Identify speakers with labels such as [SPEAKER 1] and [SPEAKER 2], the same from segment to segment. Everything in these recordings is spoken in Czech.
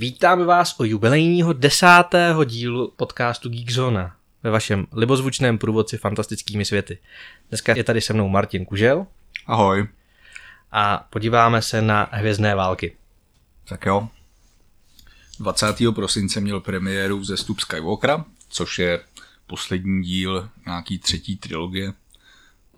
[SPEAKER 1] Vítáme vás u jubilejního desátého dílu podcastu Geekzona ve vašem libozvučném průvodci fantastickými světy. Dneska je tady se mnou Martin Kužel.
[SPEAKER 2] Ahoj.
[SPEAKER 1] A podíváme se na Hvězdné války.
[SPEAKER 2] Tak jo. 20. prosince měl premiéru vzestup Skywalkera, což je poslední díl nějaký třetí trilogie.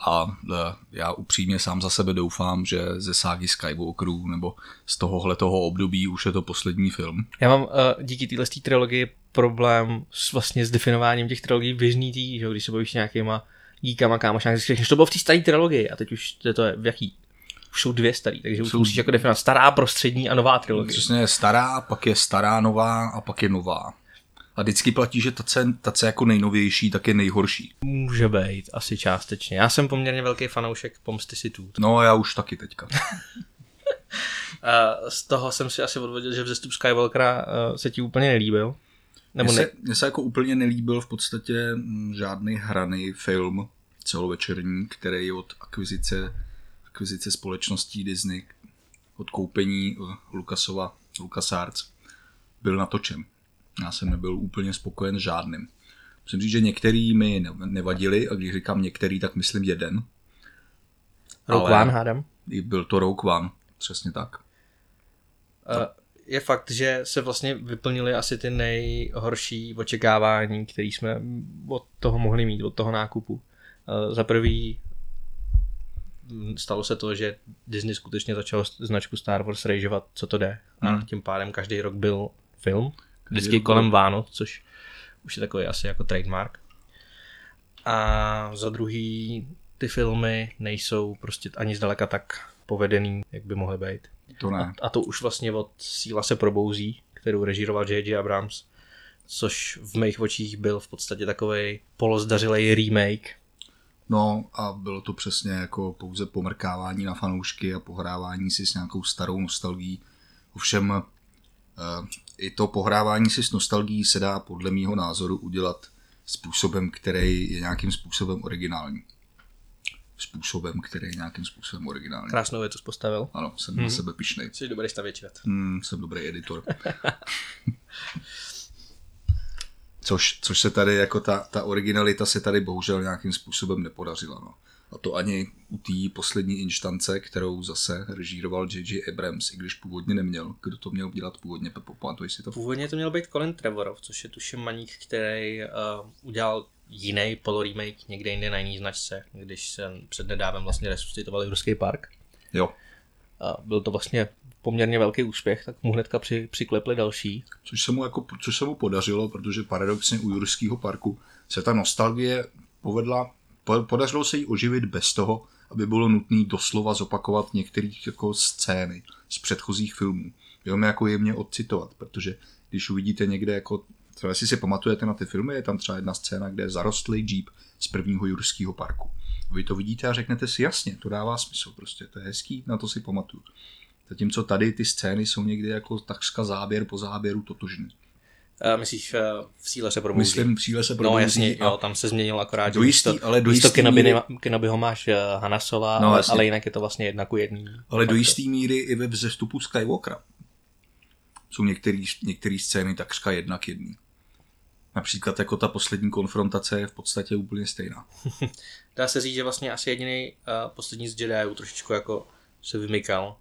[SPEAKER 2] A e, já upřímně sám za sebe doufám, že ze ságy Skywalkerů nebo z tohohle toho období už je to poslední film.
[SPEAKER 1] Já mám uh, díky téhle trilogii problém s, vlastně s definováním těch trilogií běžný tý, že když se bavíš nějakýma díkama, kámošák, že to bylo v té staré trilogii a teď už to je v jaký už jsou dvě staré, takže už jsou... musíš jako definovat stará, prostřední a nová trilogie.
[SPEAKER 2] Přesně, stará, pak je stará, nová a pak je nová. A vždycky platí, že ta tace jako nejnovější, tak je nejhorší.
[SPEAKER 1] Může být, asi částečně. Já jsem poměrně velký fanoušek Pomsty si tu.
[SPEAKER 2] No, já už taky teďka.
[SPEAKER 1] z toho jsem si asi odvodil, že vzestup Skywalkera eh, se ti úplně nelíbil.
[SPEAKER 2] Nebo mně se, ne... se jako úplně nelíbil v podstatě mm, žádný hraný film celovečerní, který od akvizice, akvizice společností Disney, od koupení eh, Lukasova, LucasArts, byl natočen. Já jsem nebyl úplně spokojen s žádným. Musím říct, že některý mi nevadili, a když říkám některý, tak myslím jeden.
[SPEAKER 1] Rogue One, hádám.
[SPEAKER 2] Byl to Rogue One, přesně tak.
[SPEAKER 1] Uh, je fakt, že se vlastně vyplnili asi ty nejhorší očekávání, které jsme od toho mohli mít, od toho nákupu. Uh, za prvý stalo se to, že Disney skutečně začal značku Star Wars rejžovat, co to jde. A hmm. tím pádem každý rok byl film vždycky kolem Vánoc, což už je takový asi jako trademark. A za druhý, ty filmy nejsou prostě ani zdaleka tak povedený, jak by mohly být.
[SPEAKER 2] To ne.
[SPEAKER 1] A, a to už vlastně od Síla se probouzí, kterou režíroval J.J. Abrams, což v mých očích byl v podstatě takový polozdařilej remake.
[SPEAKER 2] No a bylo to přesně jako pouze pomrkávání na fanoušky a pohrávání si s nějakou starou nostalgií. Ovšem eh, i to pohrávání si s nostalgií se dá podle mýho názoru udělat způsobem, který je nějakým způsobem originální. Způsobem, který je nějakým způsobem originální.
[SPEAKER 1] Krásnou větu postavil.
[SPEAKER 2] Ano, jsem hmm. na sebe pišnej.
[SPEAKER 1] Jsi dobrý stavěčet.
[SPEAKER 2] Hmm, jsem dobrý editor. což, což se tady, jako ta, ta originalita se tady bohužel nějakým způsobem nepodařila. No. A to ani u té poslední instance, kterou zase režíroval J.J. Abrams, i když původně neměl. Kdo to měl dělat původně, Pepo, pamatuješ si to?
[SPEAKER 1] Původně to měl být Colin Trevorov, což je tuším maník, který uh, udělal jiný remake někde jinde na jiný značce, když se před nedávem vlastně resuscitovali Ruský park.
[SPEAKER 2] Jo.
[SPEAKER 1] Uh, byl to vlastně poměrně velký úspěch, tak mu hnedka při, přiklepli další.
[SPEAKER 2] Což se, mu jako, což se mu podařilo, protože paradoxně u Jurského parku se ta nostalgie povedla podařilo se jí oživit bez toho, aby bylo nutné doslova zopakovat některých jako scény z předchozích filmů. Jenom jako jemně odcitovat, protože když uvidíte někde jako, třeba jestli si pamatujete na ty filmy, je tam třeba jedna scéna, kde je zarostlý jeep z prvního jurského parku. Vy to vidíte a řeknete si jasně, to dává smysl, prostě to je hezký, na to si pamatuju. Zatímco tady ty scény jsou někdy jako takřka záběr po záběru totožný.
[SPEAKER 1] Uh, myslíš uh, v síle se probouzí?
[SPEAKER 2] Myslím, v síle se probouzí.
[SPEAKER 1] No jasně, jo, tam se změnil akorát.
[SPEAKER 2] Do jistý, ale do
[SPEAKER 1] jistý míry... Kenobi ho máš uh, Hanasova, no, ale, ale, jinak je to vlastně jedna ku jedný.
[SPEAKER 2] Ale do jistý míry i ve vzestupu Skywalkera jsou některé scény takřka jedna k jedný. Například jako ta poslední konfrontace je v podstatě úplně stejná.
[SPEAKER 1] Dá se říct, že vlastně asi jediný uh, poslední z Jediů trošičku jako se vymykal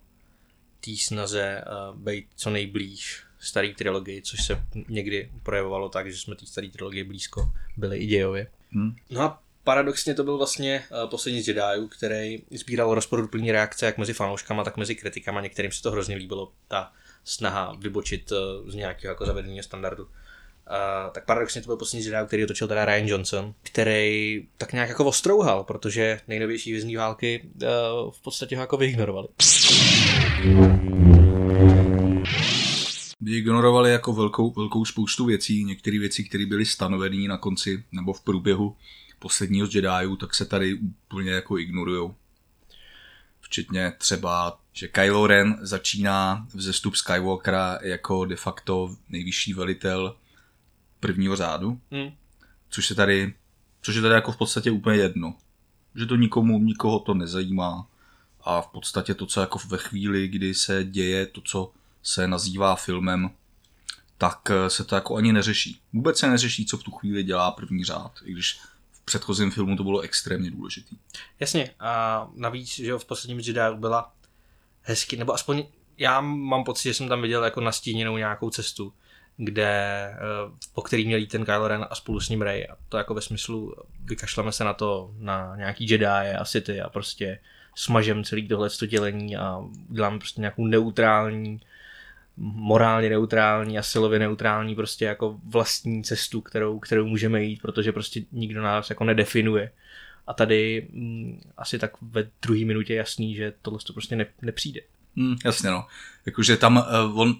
[SPEAKER 1] té snaze uh, být co nejblíž staré trilogii, což se někdy projevovalo tak, že jsme té staré trilogii blízko byli i dějově. Hmm. No a paradoxně to byl vlastně uh, poslední z Jediů, který sbíral rozporuplný reakce jak mezi fanouškama, tak mezi kritikama. Některým se to hrozně líbilo, ta snaha vybočit uh, z nějakého jako zavedeného standardu. Uh, tak paradoxně to byl poslední Jedi, který točil teda Ryan Johnson, který tak nějak jako ostrouhal, protože nejnovější vězní války uh, v podstatě ho jako vyignorovali
[SPEAKER 2] ignorovali jako velkou, velkou spoustu věcí, některé věci, které byly stanovené na konci nebo v průběhu posledního z Jediů, tak se tady úplně jako ignorujou. Včetně třeba, že Kylo Ren začíná vzestup Skywalkera jako de facto nejvyšší velitel prvního řádu, hmm. což se tady, což je tady jako v podstatě úplně jedno. Že to nikomu, nikoho to nezajímá a v podstatě to, co jako ve chvíli, kdy se děje to, co se nazývá filmem, tak eh, se to jako ani neřeší. Vůbec se neřeší, co v tu chvíli dělá první řád, i když v předchozím filmu to bylo extrémně důležitý.
[SPEAKER 1] Jasně, a navíc, že v posledním Jedi byla hezky, nebo aspoň já mám pocit, že jsem tam viděl jako nastíněnou nějakou cestu, kde, eh, po který měl jít ten Kylo Ren a spolu s ním Rey. A to jako ve smyslu, vykašleme se na to, na nějaký Jedi a Sity a prostě smažem celý tohle dělení a uděláme prostě nějakou neutrální, morálně neutrální a silově neutrální prostě jako vlastní cestu, kterou, kterou můžeme jít, protože prostě nikdo nás jako nedefinuje. A tady mm, asi tak ve druhé minutě jasný, že tohle to prostě ne, nepřijde.
[SPEAKER 2] Hmm, jasně no. Jakože tam uh, on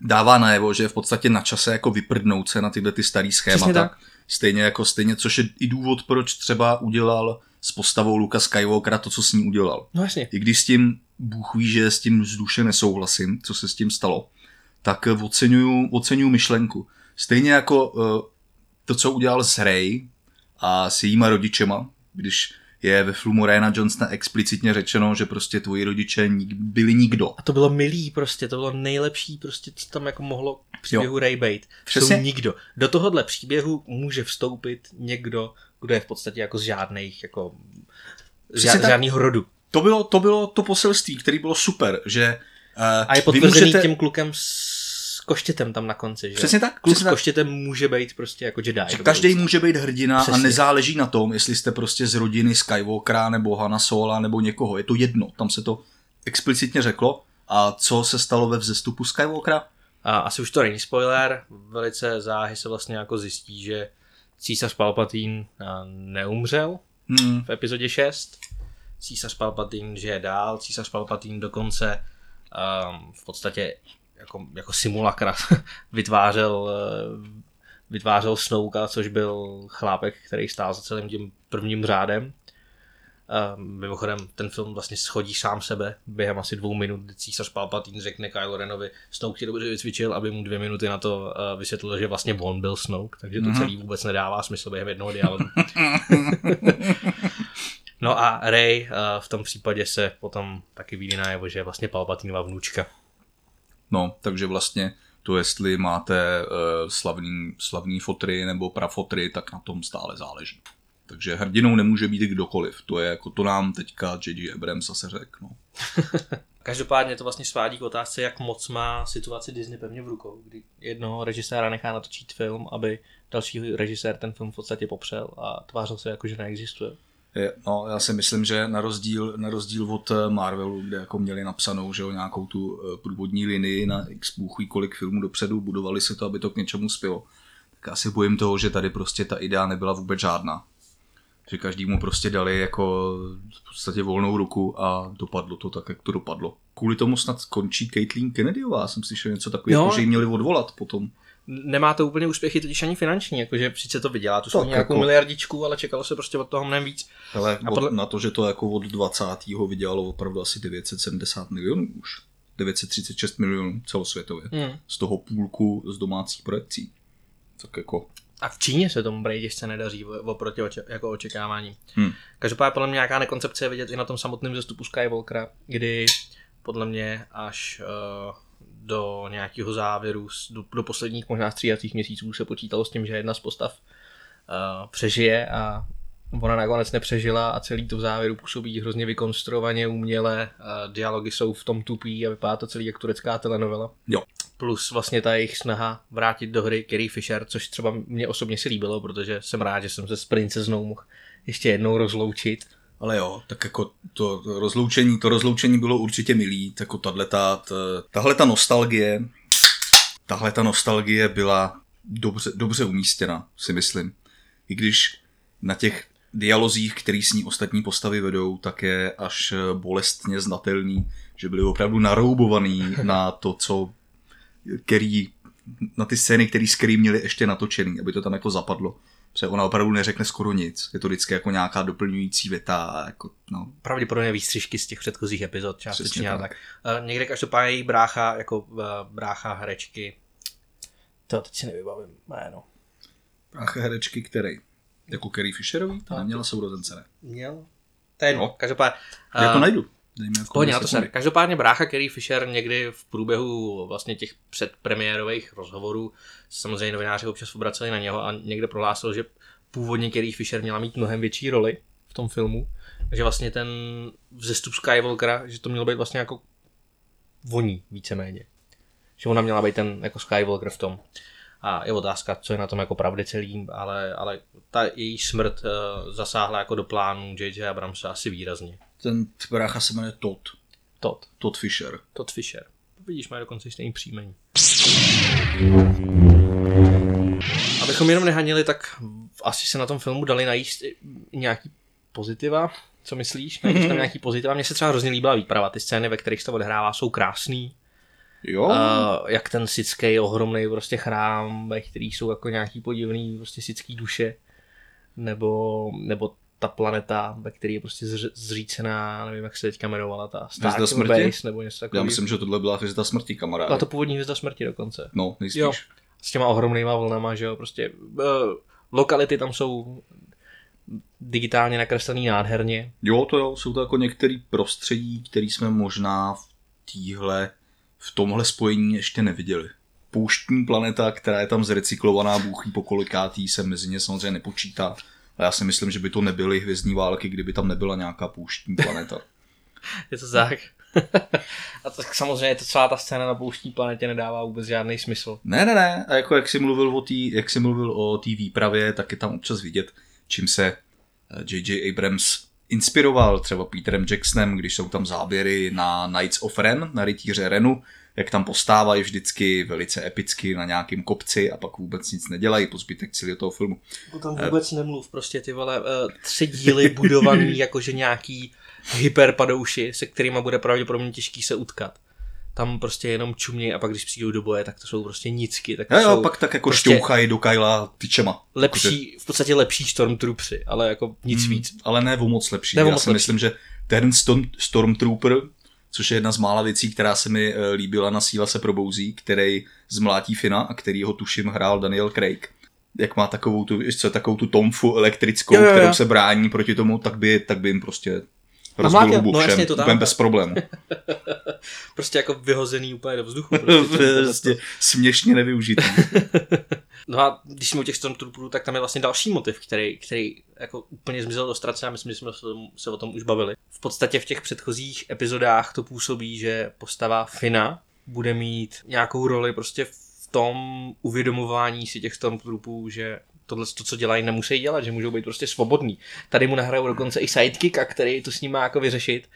[SPEAKER 2] dává najevo, že je v podstatě na čase jako vyprdnout se na tyhle ty starý schémata. Stejně jako stejně, což je i důvod, proč třeba udělal s postavou Luka Skywalkera to, co s ní udělal.
[SPEAKER 1] No jasně.
[SPEAKER 2] I když s tím Bůh ví, že s tím vzduše nesouhlasím, co se s tím stalo, tak oceňuju, oceňuju myšlenku. Stejně jako uh, to, co udělal s Rey a s jejíma rodičema, když je ve filmu Ryana Johnsona explicitně řečeno, že prostě tvoji rodiče byli nikdo.
[SPEAKER 1] A to bylo milý prostě, to bylo nejlepší prostě, co tam jako mohlo v příběhu Ray být. Přesně. Jsou nikdo. Do tohohle příběhu může vstoupit někdo, kdo je v podstatě jako z žádných, jako z žádného rodu.
[SPEAKER 2] To bylo, to bylo to poselství, který bylo super, že
[SPEAKER 1] uh, A je potvrzený můžete... tím klukem s koštětem tam na konci, že?
[SPEAKER 2] Přesně tak.
[SPEAKER 1] Kluk
[SPEAKER 2] přesně
[SPEAKER 1] s koštětem tak. může být prostě jako Jedi.
[SPEAKER 2] Že každý může být hrdina Přesně. a nezáleží na tom, jestli jste prostě z rodiny Skywalkera nebo Hanna Sola nebo někoho. Je to jedno. Tam se to explicitně řeklo. A co se stalo ve vzestupu Skywalkera?
[SPEAKER 1] A asi už to není spoiler. Velice záhy se vlastně jako zjistí, že císař Palpatine neumřel hmm. v epizodě 6. Císař Palpatine žije dál. Císař Palpatine dokonce um, v podstatě jako, jako simulakra vytvářel, eh, vytvářel Snouka, což byl chlápek, který stál za celým tím prvním řádem. A mimochodem, ten film vlastně schodí sám sebe během asi dvou minut, kdy císař Palpatine řekne Kylo Renovi, Snoke ti dobře vycvičil, aby mu dvě minuty na to uh, vysvětlil, že vlastně on byl Snoke, takže to mm-hmm. celý vůbec nedává smysl během jednoho dialogu. no a Rey uh, v tom případě se potom taky vidí najevo, že je vlastně Palpatinova vnučka.
[SPEAKER 2] No, takže vlastně to, jestli máte uh, slavný, slavný fotry nebo prafotry, tak na tom stále záleží. Takže hrdinou nemůže být kdokoliv. To je jako to nám teďka J.J. Abrams zase řekl. No.
[SPEAKER 1] Každopádně to vlastně svádí k otázce, jak moc má situaci Disney pevně v rukou, kdy jednoho režiséra nechá natočit film, aby další režisér ten film v podstatě popřel a tvářil se jako, že neexistuje.
[SPEAKER 2] Je, no, já si myslím, že na rozdíl, na rozdíl od eh, Marvelu, kde jako měli napsanou že jo, nějakou tu eh, průvodní linii na x bůhví kolik filmů dopředu, budovali si to, aby to k něčemu spělo. Tak já si bojím toho, že tady prostě ta idea nebyla vůbec žádná. Že každému prostě dali jako v podstatě volnou ruku a dopadlo to tak, jak to dopadlo. Kvůli tomu snad končí Caitlyn Kennedyová, jsem slyšel něco takového, že ji měli odvolat potom
[SPEAKER 1] nemá to úplně úspěchy totiž ani finanční, jakože sice to vydělá tu nějakou jako... miliardičku, ale čekalo se prostě od toho mnohem víc.
[SPEAKER 2] Ale a podle... na to, že to jako od 20. vydělalo opravdu asi 970 milionů už. 936 milionů celosvětově. Hmm. Z toho půlku z domácích projekcí. Tak jako...
[SPEAKER 1] A v Číně se tomu Brady těžce nedaří oproti oče, jako očekávání. Hmm. Každopádně podle mě nějaká nekoncepce je vidět i na tom samotném zestupu Skywalkera, kdy podle mě až uh, do nějakého závěru, do, do posledních možná střídacích měsíců se počítalo s tím, že jedna z postav uh, přežije a ona nakonec nepřežila a celý to v závěru působí hrozně vykonstruovaně, uměle, uh, dialogy jsou v tom tupý a vypadá to celý jak turecká telenovela.
[SPEAKER 2] Jo.
[SPEAKER 1] Plus vlastně ta jejich snaha vrátit do hry Carrie Fisher, což třeba mě osobně si líbilo, protože jsem rád, že jsem se s princeznou mohl ještě jednou rozloučit
[SPEAKER 2] ale jo, tak jako to rozloučení, to rozloučení bylo určitě milý, jako tahle ta, tahle ta nostalgie, tahle ta nostalgie byla dobře, dobře umístěna, si myslím. I když na těch dialozích, který s ní ostatní postavy vedou, tak je až bolestně znatelný, že byli opravdu naroubovaný na to, co který, na ty scény, které s Kerry měli ještě natočený, aby to tam jako zapadlo. Protože ona opravdu neřekne skoro nic. Je to vždycky jako nějaká doplňující věta. Jako, no.
[SPEAKER 1] Pravděpodobně výstřižky z těch předchozích epizod částečně. tak. tak. Uh, někde každopádně jejich brácha, jako uh, brácha herečky, to teď si nevybavím jméno.
[SPEAKER 2] Brácha herečky, který? Jako Carrie Fisherový? To neměla sourozence, ne?
[SPEAKER 1] Měl. To je jedno, no. každopádně.
[SPEAKER 2] Uh, Já to najdu. Dejme jako
[SPEAKER 1] Pohodně, na to se. Každopádně brácha Kerry Fisher někdy v průběhu vlastně těch předpremiérových rozhovorů samozřejmě novináři občas obraceli na něho a někde prohlásil, že původně Kerry Fisher měla mít mnohem větší roli v tom filmu. že vlastně ten vzestup Skywalkera, že to mělo být vlastně jako voní víceméně. Že ona měla být ten jako Skywalker v tom. A je otázka, co je na tom jako pravdy celým, ale, ale ta její smrt uh, zasáhla jako do plánu J.J. Abramsa asi výrazně.
[SPEAKER 2] Ten brácha se jmenuje Todd.
[SPEAKER 1] Todd.
[SPEAKER 2] Todd Fisher.
[SPEAKER 1] Todd Fisher. Vidíš, má dokonce stejný příjmení. Abychom jenom nehanili, tak asi se na tom filmu dali najíst nějaký pozitiva. Co myslíš? Najdeš tam nějaký pozitiva? Mně se třeba hrozně líbila výprava. Ty scény, ve kterých se to odehrává, jsou krásný.
[SPEAKER 2] Jo,
[SPEAKER 1] Uh, jak ten sický ohromný prostě chrám, ve kterých jsou jako nějaký podivný prostě sický duše. Nebo, nebo ta planeta, ve které je prostě zř- zřícená, nevím, jak se teďka jmenovala, ta Star
[SPEAKER 2] smrti?
[SPEAKER 1] Base, nebo něco
[SPEAKER 2] já
[SPEAKER 1] takového.
[SPEAKER 2] myslím, že tohle byla hvězda smrti, kamaráde.
[SPEAKER 1] Byla to původní hvězda smrti dokonce.
[SPEAKER 2] No, nejspíš.
[SPEAKER 1] Jo. S těma ohromnýma vlnama, že jo, prostě uh, lokality tam jsou digitálně nakreslený nádherně.
[SPEAKER 2] Jo, to jo, jsou to jako některé prostředí, které jsme možná v týhle, v tomhle spojení ještě neviděli. Pouštní planeta, která je tam zrecyklovaná, bůchý po kolikátý, se mezi ně samozřejmě nepočítá. A já si myslím, že by to nebyly hvězdní války, kdyby tam nebyla nějaká pouštní planeta.
[SPEAKER 1] Je to tak. A tak samozřejmě to celá ta scéna na pouštní planetě nedává vůbec žádný smysl.
[SPEAKER 2] Ne, ne, ne. A jako jak jsi mluvil o té, jak jsi mluvil o té výpravě, tak je tam občas vidět, čím se J.J. Abrams inspiroval třeba Peterem Jacksonem, když jsou tam záběry na Knights of Ren, na rytíře Renu, jak tam postávají vždycky velice epicky na nějakém kopci a pak vůbec nic nedělají po zbytek celého toho filmu.
[SPEAKER 1] O tom vůbec nemluv, prostě ty vole, uh, tři díly budovaný jakože nějaký hyperpadouši, se kterými bude pravděpodobně těžký se utkat. Tam prostě jenom čumějí a pak když přijdou do boje, tak to jsou prostě nicky. Tak to
[SPEAKER 2] Jo, jo,
[SPEAKER 1] jsou
[SPEAKER 2] pak tak jako
[SPEAKER 1] prostě
[SPEAKER 2] šťouchají do Kyla tyčema.
[SPEAKER 1] lepší, v podstatě lepší Stormtroopři, ale jako nic
[SPEAKER 2] Hmm,
[SPEAKER 1] víc.
[SPEAKER 2] Ale ne o moc lepší.
[SPEAKER 1] Ne
[SPEAKER 2] Já
[SPEAKER 1] moc
[SPEAKER 2] si
[SPEAKER 1] lepší.
[SPEAKER 2] myslím, že ten Storm, Stormtrooper, což je jedna z mála věcí, která se mi eh, líbila na Síla se probouzí, který zmlátí Fina a který ho tuším hrál Daniel Craig. Jak má takovou tu, co, takovou tu tomfu elektrickou,
[SPEAKER 1] Jo, jo, jo.
[SPEAKER 2] kterou se brání proti tomu, tak by, tak by jim prostě rozbil hubu
[SPEAKER 1] No
[SPEAKER 2] všem,
[SPEAKER 1] jasně, to tam.
[SPEAKER 2] úplně bez problému.
[SPEAKER 1] Prostě jako vyhozený úplně do vzduchu. Prostě,
[SPEAKER 2] prostě směšně nevyužitý.
[SPEAKER 1] No a když jsme u těch Stormtrooperů, tak tam je vlastně další motiv, který, který jako úplně zmizel do ztrace a myslím, že jsme se, se o tom už bavili. V podstatě v těch předchozích epizodách to působí, že postava Fina bude mít nějakou roli prostě v tom uvědomování si těch Stormtrooperů, že tohle, to, co dělají, nemusí dělat, že můžou být prostě svobodní. Tady mu nahrajou dokonce i sidekicka, který to s ním má jako vyřešit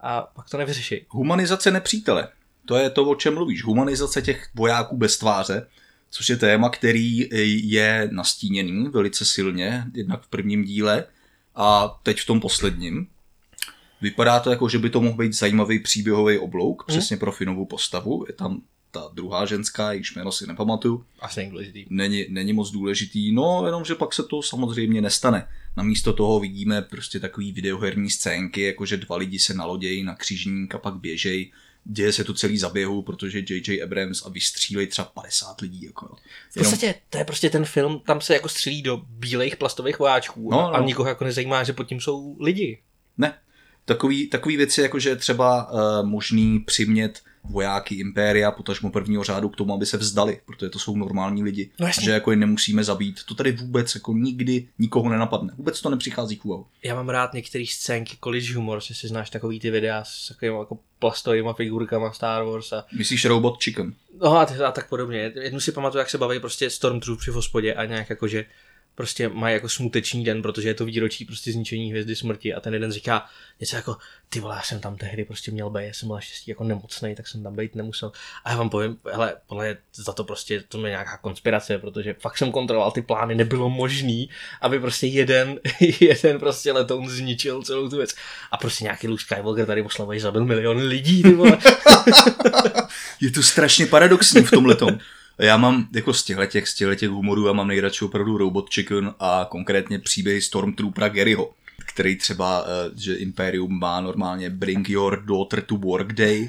[SPEAKER 1] a pak to nevyřeší.
[SPEAKER 2] Humanizace nepřítele. To je to, o čem mluvíš. Humanizace těch vojáků bez tváře, což je téma, který je nastíněný velice silně, jednak v prvním díle a teď v tom posledním. Vypadá to jako, že by to mohl být zajímavý příběhový oblouk, přesně pro Finovou postavu. Je tam ta druhá ženská, jejíž jméno si nepamatuju.
[SPEAKER 1] Asi není důležitý.
[SPEAKER 2] Není, není moc důležitý, no jenomže pak se to samozřejmě nestane. Namísto toho vidíme prostě takový videoherní scénky, jakože dva lidi se nalodějí na křižník a pak běžej. Děje se to celý za běhu, protože J.J. Abrams a vystřílej třeba 50 lidí. Jako, jo.
[SPEAKER 1] V podstatě to je prostě ten film, tam se jako střílí do bílejch plastových vojáčků
[SPEAKER 2] No,
[SPEAKER 1] no,
[SPEAKER 2] no.
[SPEAKER 1] a nikoho jako nezajímá, že pod tím jsou lidi.
[SPEAKER 2] Ne. Takový, takový věci, jako že je třeba uh, možný přimět vojáky Impéria, potažmo prvního řádu k tomu, aby se vzdali, protože to jsou normální lidi.
[SPEAKER 1] No jasně.
[SPEAKER 2] že jako je nemusíme zabít. To tady vůbec jako nikdy nikoho nenapadne. Vůbec to nepřichází k úvahu.
[SPEAKER 1] Já mám rád některé scénky college humor, že si znáš takový ty videa s takovými jako plastovými figurkama Star Wars a,
[SPEAKER 2] Myslíš Robot Chicken?
[SPEAKER 1] no a, a tak podobně. Jednu si pamatuju, jak se baví prostě Stormtrooper v hospodě a nějak jako, že prostě mají jako smuteční den, protože je to výročí prostě zničení hvězdy smrti a ten jeden říká něco jako, ty vole, já jsem tam tehdy prostě měl být, já jsem byl štěstí jako nemocný, tak jsem tam být nemusel. A já vám povím, hele, podle za to prostě to je nějaká konspirace, protože fakt jsem kontroloval ty plány, nebylo možný, aby prostě jeden, jeden prostě letoun zničil celou tu věc. A prostě nějaký Luke Skywalker tady oslavuje, zabil miliony lidí, ty vole.
[SPEAKER 2] Je to strašně paradoxní v tom. Já mám jako z těchto těch, z těch humorů, já mám nejradši opravdu Robot Chicken a konkrétně příběhy Stormtroopera Garyho, který třeba, eh, že Imperium má normálně Bring Your Daughter to Work Day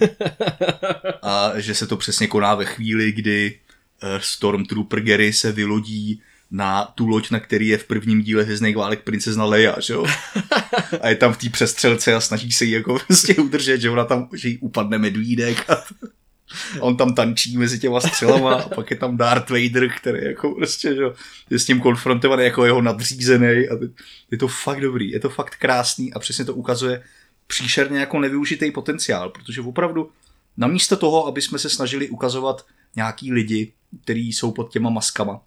[SPEAKER 2] a že se to přesně koná ve chvíli, kdy eh, Stormtrooper Gary se vylodí na tu loď, na který je v prvním díle Hvězdných válek princezna Leia, že jo? A je tam v té přestřelce a snaží se jí jako prostě udržet, že ona tam, že jí upadne medvídek a on tam tančí mezi těma střelama a pak je tam Darth Vader, který jako prostě, že je s ním konfrontovaný jako jeho nadřízený a je to fakt dobrý, je to fakt krásný a přesně to ukazuje příšerně jako nevyužitý potenciál, protože opravdu namísto toho, aby jsme se snažili ukazovat nějaký lidi, kteří jsou pod těma maskama,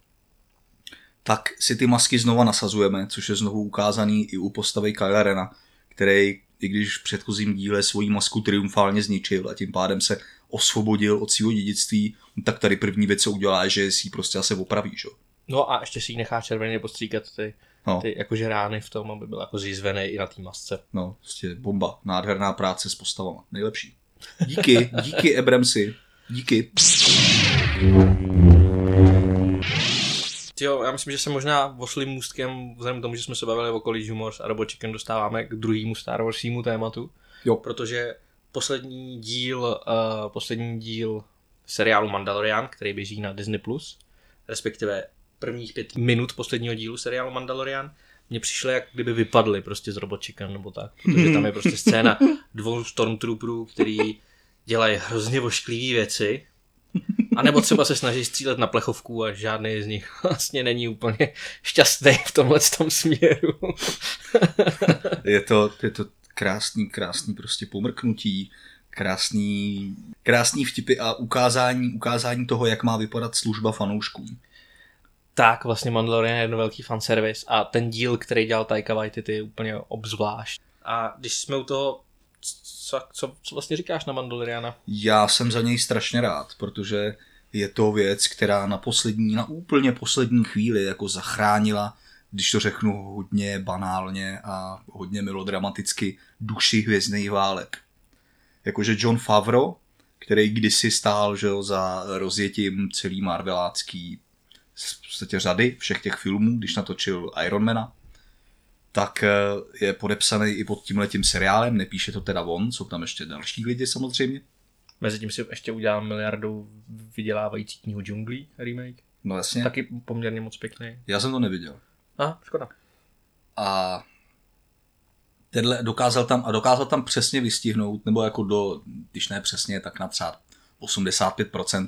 [SPEAKER 2] tak si ty masky znova nasazujeme, což je znovu ukázaný i u postavy Kyla Rena, který, i když v předchozím díle svoji masku triumfálně zničil a tím pádem se osvobodil od svého dědictví, tak tady první věc, co udělá, že si ji prostě asi opraví, že?
[SPEAKER 1] No a ještě si ji nechá červeně postříkat ty, no. ty jakože rány v tom, aby byl jako zízvený i na té masce.
[SPEAKER 2] No, prostě bomba. Nádherná práce s postavama. Nejlepší. Díky, díky Abramsi. Díky.
[SPEAKER 1] Jo, já myslím, že se možná vošlým můstkem, vzhledem k tomu, že jsme se bavili o College Humors a Robot Chicken, dostáváme k druhému Star Warsimu tématu.
[SPEAKER 2] Jo.
[SPEAKER 1] Protože poslední díl, uh, poslední díl seriálu Mandalorian, který běží na Disney+, Plus, respektive prvních pět minut posledního dílu seriálu Mandalorian, mně přišlo, jak kdyby vypadly prostě z Robot Chicken nebo tak, protože tam je prostě scéna dvou Stormtrooperů, který dělají hrozně vošklivé věci, a nebo třeba se snaží střílet na plechovku a žádný z nich vlastně není úplně šťastný v tomhle tom směru.
[SPEAKER 2] je, to, je to krásný, krásný prostě pomrknutí, krásný, krásný vtipy a ukázání, ukázání toho, jak má vypadat služba fanouškům.
[SPEAKER 1] Tak, vlastně Mandalorian je jedno velký fanservice a ten díl, který dělal Taika Waititi je úplně obzvlášť. A když jsme u toho co, co, co vlastně říkáš na Mandaloriana?
[SPEAKER 2] Já jsem za něj strašně rád, protože je to věc, která na poslední, na úplně poslední chvíli jako zachránila, když to řeknu hodně banálně a hodně melodramaticky, duši hvězdných válek. Jakože John Favreau, který kdysi stál že jo, za rozjetím celý marvelácký v řady všech těch filmů, když natočil Ironmana, tak eh, je podepsaný i pod tím letím seriálem, nepíše to teda on, jsou tam ještě další lidi samozřejmě.
[SPEAKER 1] Mezitím si ještě udělal miliardu vydělávající knihu džunglí remake.
[SPEAKER 2] No jasně.
[SPEAKER 1] Taky poměrně moc pěkný.
[SPEAKER 2] Já jsem to neviděl.
[SPEAKER 1] A, škoda.
[SPEAKER 2] A tenhle dokázal tam, a dokázal tam přesně vystihnout, nebo jako do, když ne přesně, tak na třeba 85%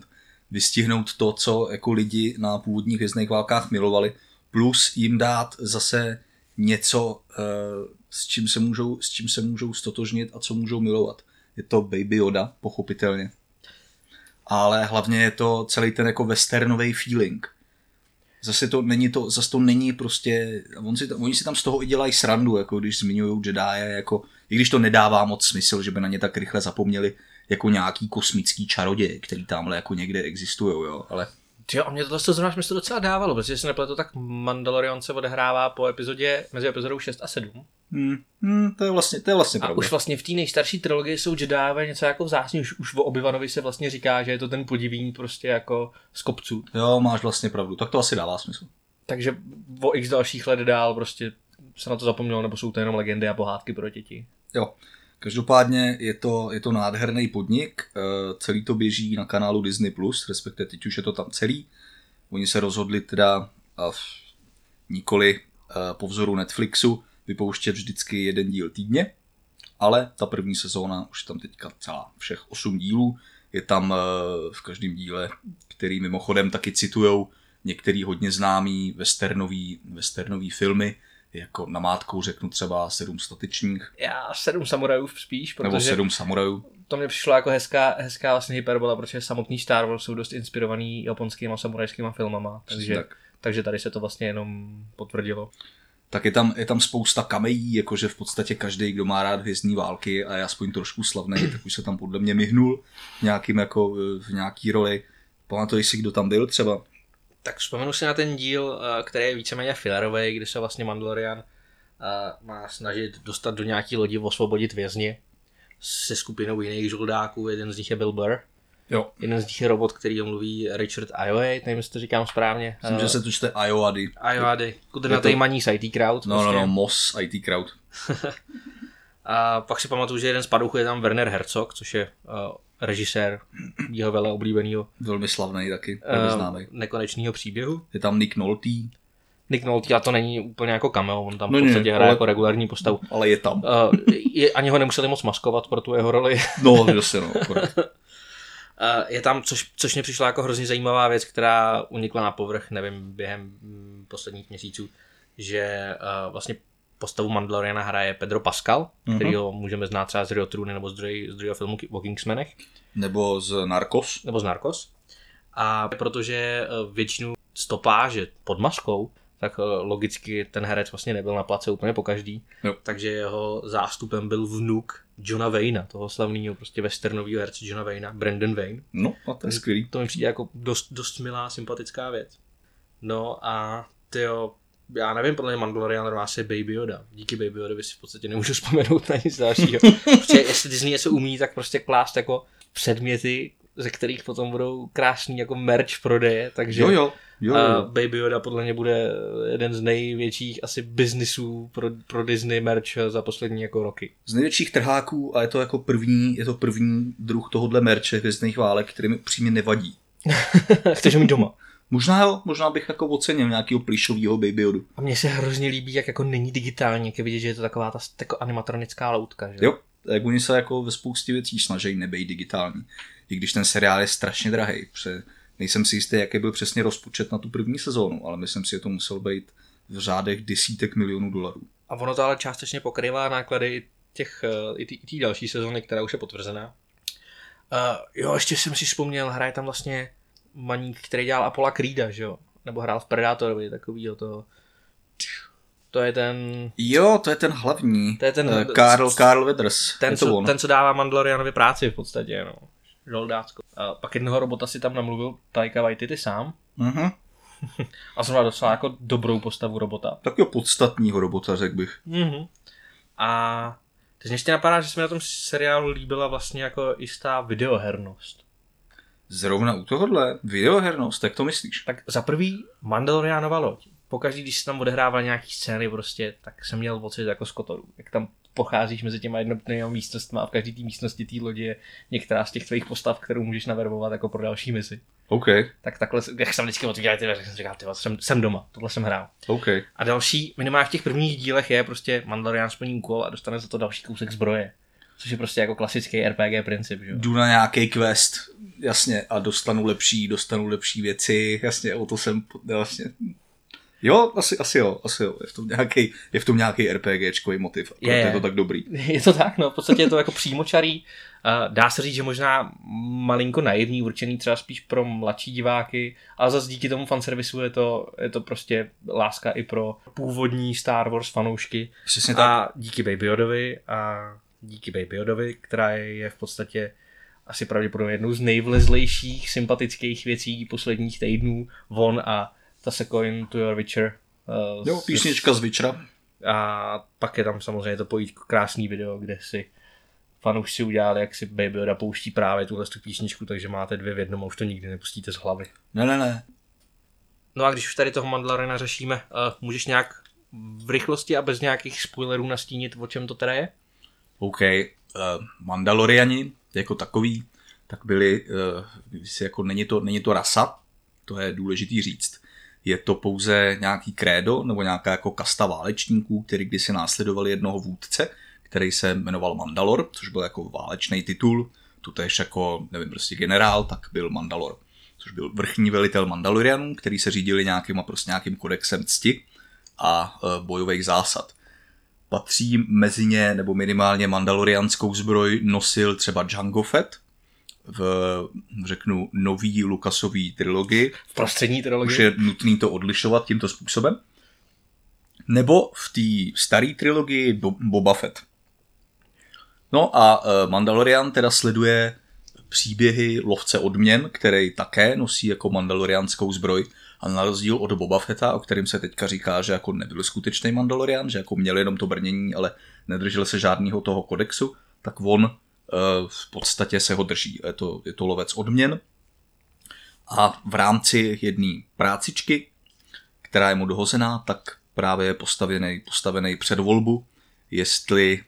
[SPEAKER 2] vystihnout to, co jako lidi na původních hvězdných válkách milovali, plus jim dát zase něco, eh, s čím se můžou, s čím se můžou stotožnit a co můžou milovat. Je to Baby Yoda, pochopitelně. Ale hlavně je to celý ten jako westernový feeling. Zase to není to, zase to není prostě, on si, oni si tam z toho i dělají srandu, jako když zmiňují Jedi, jako, i když to nedává moc smysl, že by na ně tak rychle zapomněli, jako nějaký kosmický čaroděj, který tamhle jako někde existují, jo, ale
[SPEAKER 1] Jo, a mě tohle to zrovna smysl docela dávalo, protože si nepletu, tak Mandalorian se odehrává po epizodě, mezi epizodou 6 a 7.
[SPEAKER 2] Hmm, hmm, to je vlastně, to je vlastně
[SPEAKER 1] a pravda. už vlastně v té nejstarší trilogii jsou Jediové něco jako vzácný, už, už o Obi-Wanovi se vlastně říká, že je to ten podivín prostě jako z kopců.
[SPEAKER 2] Jo, máš vlastně pravdu, tak to asi dává smysl.
[SPEAKER 1] Takže o x dalších let dál prostě se na to zapomnělo, nebo jsou to jenom legendy a pohádky pro děti.
[SPEAKER 2] Jo, Každopádně je to, je to nádherný podnik, eh, celý to běží na kanálu Disney+, respektive teď už je to tam celý. Oni se rozhodli teda nikoli eh, po vzoru Netflixu vypouštět vždycky jeden díl týdně, ale ta první sezóna už tam teďka celá, všech osm dílů. Je tam eh, v každém díle, který mimochodem taky citujou některý hodně známý westernový, westernový filmy, jako namátkou řeknu třeba sedm statečních.
[SPEAKER 1] Já sedm samurajů spíš,
[SPEAKER 2] protože... Nebo sedm samurajů.
[SPEAKER 1] To mě přišlo jako hezká, hezká vlastně hyperbola, protože samotný Star Wars jsou dost inspirovaný japonskými samurajskými filmama, takže, tak. takže tady se to vlastně jenom potvrdilo.
[SPEAKER 2] Tak je tam, je tam spousta kamejí, jakože v podstatě každý, kdo má rád hvězdní války a je aspoň trošku slavný, tak už se tam podle mě myhnul nějakým jako v nějaký roli. Pamatuješ si, kdo tam byl třeba?
[SPEAKER 1] Tak vzpomenu si na ten díl, eh, který je víceméně filerový, kde se vlastně Mandalorian eh, má snažit dostat do nějaký lodi, osvobodit vězni se skupinou jiných žoldáků, jeden z nich je Bill Burr.
[SPEAKER 2] Jo.
[SPEAKER 1] Jeden z nich je robot, který omluví Richard Ayoade, nevím, jestli to říkám správně.
[SPEAKER 2] Myslím, že se to čte Ayoade.
[SPEAKER 1] Ayoade, kudrnatý to... maní z IT Crowd.
[SPEAKER 2] No, prostě. no, no, Moss IT Crowd.
[SPEAKER 1] a pak si pamatuju, že jeden z padouchů je tam Werner Herzog, což je uh, režisér jeho vele oblíbeného.
[SPEAKER 2] Velmi slavný taky, velmi uh, známý.
[SPEAKER 1] Nekonečného příběhu.
[SPEAKER 2] Je tam Nick Nolte.
[SPEAKER 1] Nick Nolte, a to není úplně jako cameo, on tam
[SPEAKER 2] No
[SPEAKER 1] v
[SPEAKER 2] ne,
[SPEAKER 1] podstatě hraje
[SPEAKER 2] ale-
[SPEAKER 1] jako regulární postavu.
[SPEAKER 2] Ale je tam.
[SPEAKER 1] Uh, je, ani ho nemuseli moc maskovat pro tu jeho roli.
[SPEAKER 2] No, zase no. akorát.
[SPEAKER 1] Uh, je tam, což, což mě přišla jako hrozně zajímavá věc, která unikla na povrch, nevím, během mm, posledních měsíců, že uh, vlastně postavu Mandaloriana hraje Pedro Pascal,
[SPEAKER 2] Mhm.
[SPEAKER 1] který ho můžeme znát třeba z Rio Truny nebo z druhého, z druhého filmu o Kingsmanech,
[SPEAKER 2] Nebo z Narcos.
[SPEAKER 1] nebo z Narcos. A protože eh, většinu stopáže pod maskou, tak eh, logicky ten herec vlastně nebyl na place úplně po každý.
[SPEAKER 2] Jo.
[SPEAKER 1] Takže jeho zástupem byl vnuk Johna Wayna, toho slavného prostě westernového herce Johna Wayna, Brandon Wayne.
[SPEAKER 2] No, a to je skvělý.
[SPEAKER 1] To mi přijde jako dost, dost milá, sympatická věc. No a tyjo, já nevím, podle mě Mandalorian má se Baby Yoda. Díky Baby Yoda si v podstatě nemůžu vzpomenout na nic dalšího. Prostě jestli Disney něco umí, tak prostě klást jako předměty, ze kterých potom budou krásný jako merch prodeje, takže
[SPEAKER 2] Jo, jo. jo,
[SPEAKER 1] a
[SPEAKER 2] jo.
[SPEAKER 1] Baby Yoda podle mě bude jeden z největších asi biznisů pro, pro Disney merch za poslední jako roky.
[SPEAKER 2] Z největších trháků a je to jako první, je to první druh tohohle merče hvězdných válek, který mi upřímně nevadí.
[SPEAKER 1] Chceš ho mít doma.
[SPEAKER 2] Možná jo, možná bych jako ocenil nějakého plíšového Baby Yodu.
[SPEAKER 1] A mně se hrozně líbí, jak jako není digitální, jak je vidět, že je to taková ta jako animatronická loutka. Že?
[SPEAKER 2] Jo, jak oni se jako ve spoustě věcí snaží nebejt digitální. I když ten seriál je strašně drahý. Protože nejsem si jistý, jaký byl přesně rozpočet na tu první sezónu, ale myslím si, že to musel být v řádech desítek milionů dolarů.
[SPEAKER 1] A ono to ale částečně pokrývá náklady těch, eh, i té další sezóny, která už je potvrzená. Uh, jo, ještě jsem si vzpomněl, hraje tam vlastně maník, který dělal Apollo Creeda, že jo? Nebo hrál v Predátorovi, takovýho to... To je ten...
[SPEAKER 2] Jo, to je ten hlavní.
[SPEAKER 1] To je ten-
[SPEAKER 2] eh, Karl, Karl Weathers.
[SPEAKER 1] Ten, co,
[SPEAKER 2] on.
[SPEAKER 1] ten, co dává Mandalorianovi práci v podstatě, no. Žoldácko. A pak jednoho robota si tam namluvil Taika Waititi sám.
[SPEAKER 2] Mhm.
[SPEAKER 1] A zrovna dostal jako dobrou postavu robota.
[SPEAKER 2] Takového podstatního robota, řekl bych.
[SPEAKER 1] Mhm. A teď mě ještě napadá, že se mi na tom seriálu líbila vlastně jako jistá videohernost.
[SPEAKER 2] Zrovna u tohohle videohernost, jak to myslíš?
[SPEAKER 1] Tak za prvý Mandalorianova loď. Pokaždý, když se tam odehrával nějaký scény prostě, tak jsem měl pocit jako z kotoru. Jak tam pocházíš mezi těma jednotlivými místnostmi a v každé té místnosti té lodi je některá z těch tvých postav, kterou můžeš naverbovat jako pro další misi.
[SPEAKER 2] OK,
[SPEAKER 1] Tak takhle, jak jsem vždycky otvíral ty dveře, tak jsem říkal, ty jsem, jsem doma, tohle jsem hrál.
[SPEAKER 2] OK.
[SPEAKER 1] A další, minimálně v těch prvních dílech je prostě Mandalorian splní úkol a dostane za to další kousek zbroje. Což je prostě jako klasický RPG princip, že jo.
[SPEAKER 2] Jdu na nějaký quest, jasně, a dostanu lepší, dostanu lepší věci, jasně, o to jsem vlastně... Jo, asi, asi jo, asi jo. Je v tom nějaký, je v tom nějaký RPGčkový motiv, a
[SPEAKER 1] Je,
[SPEAKER 2] je,
[SPEAKER 1] je.
[SPEAKER 2] to tak dobrý.
[SPEAKER 1] Je to tak, no, v podstatě je to jako přímočarý. Dá se říct, že možná malinko naivní, určený třeba spíš pro mladší diváky, ale zase díky tomu fanservisu je to, je to prostě láska i pro původní Star Wars fanoušky.
[SPEAKER 2] Přesně tak.
[SPEAKER 1] A díky Baby Yodovi a díky Baby Yodovi, která je, je v podstatě asi pravděpodobně jednou z nejvlezlejších sympatických věcí posledních týdnů von a ta se coin to your Witcher. Uh,
[SPEAKER 2] Jo, písnička z Witchera.
[SPEAKER 1] a pak je tam samozřejmě to pojítko krásný video, kde si fanoušci udělali, jak si Baby Yoda pouští právě tuhle tu písničku, takže máte dvě v jednom a už to nikdy nepustíte z hlavy.
[SPEAKER 2] Ne, ne, ne.
[SPEAKER 1] No a když už tady toho Mandaloriana řešíme, uh, můžeš nějak v rychlosti a bez nějakých spoilerů nastínit, o čem to teda je?
[SPEAKER 2] OK. Uh, Mandaloriani jako takový, tak byli, si jako není to, není to rasa, to je důležitý říct. Je to pouze nějaký krédo nebo nějaká jako kasta válečníků, který kdysi následovali jednoho vůdce, který se jmenoval Mandalor, což byl jako válečný titul, tutéž jako, nevím, prostě generál, tak byl Mandalor, což byl vrchní velitel Mandalorianů, který se řídili nějakým a prostě nějakým kodexem cti a uh, bojových zásad patří mezi ně, nebo minimálně mandalorianskou zbroj nosil třeba Jango Fett v, řeknu, nový Lukasový trilogii.
[SPEAKER 1] V prostřední trilogii?
[SPEAKER 2] Už je nutný to odlišovat tímto způsobem. Nebo v té staré trilogii Bo- Boba Fett. No a uh, Mandalorian teda sleduje příběhy lovce odměn, který také nosí jako mandalorianskou zbroj a na rozdíl od Boba Fetta, o kterém se teďka říká, že jako nebyl skutečný Mandalorian, že jako měl jenom to brnění, ale nedržel se žádného toho kodexu, tak on uh, v podstatě se ho drží. Je to, je to lovec odměn. A v rámci jedné prácičky, která je mu dohozená, tak právě je postavený, postavený před volbu, jestli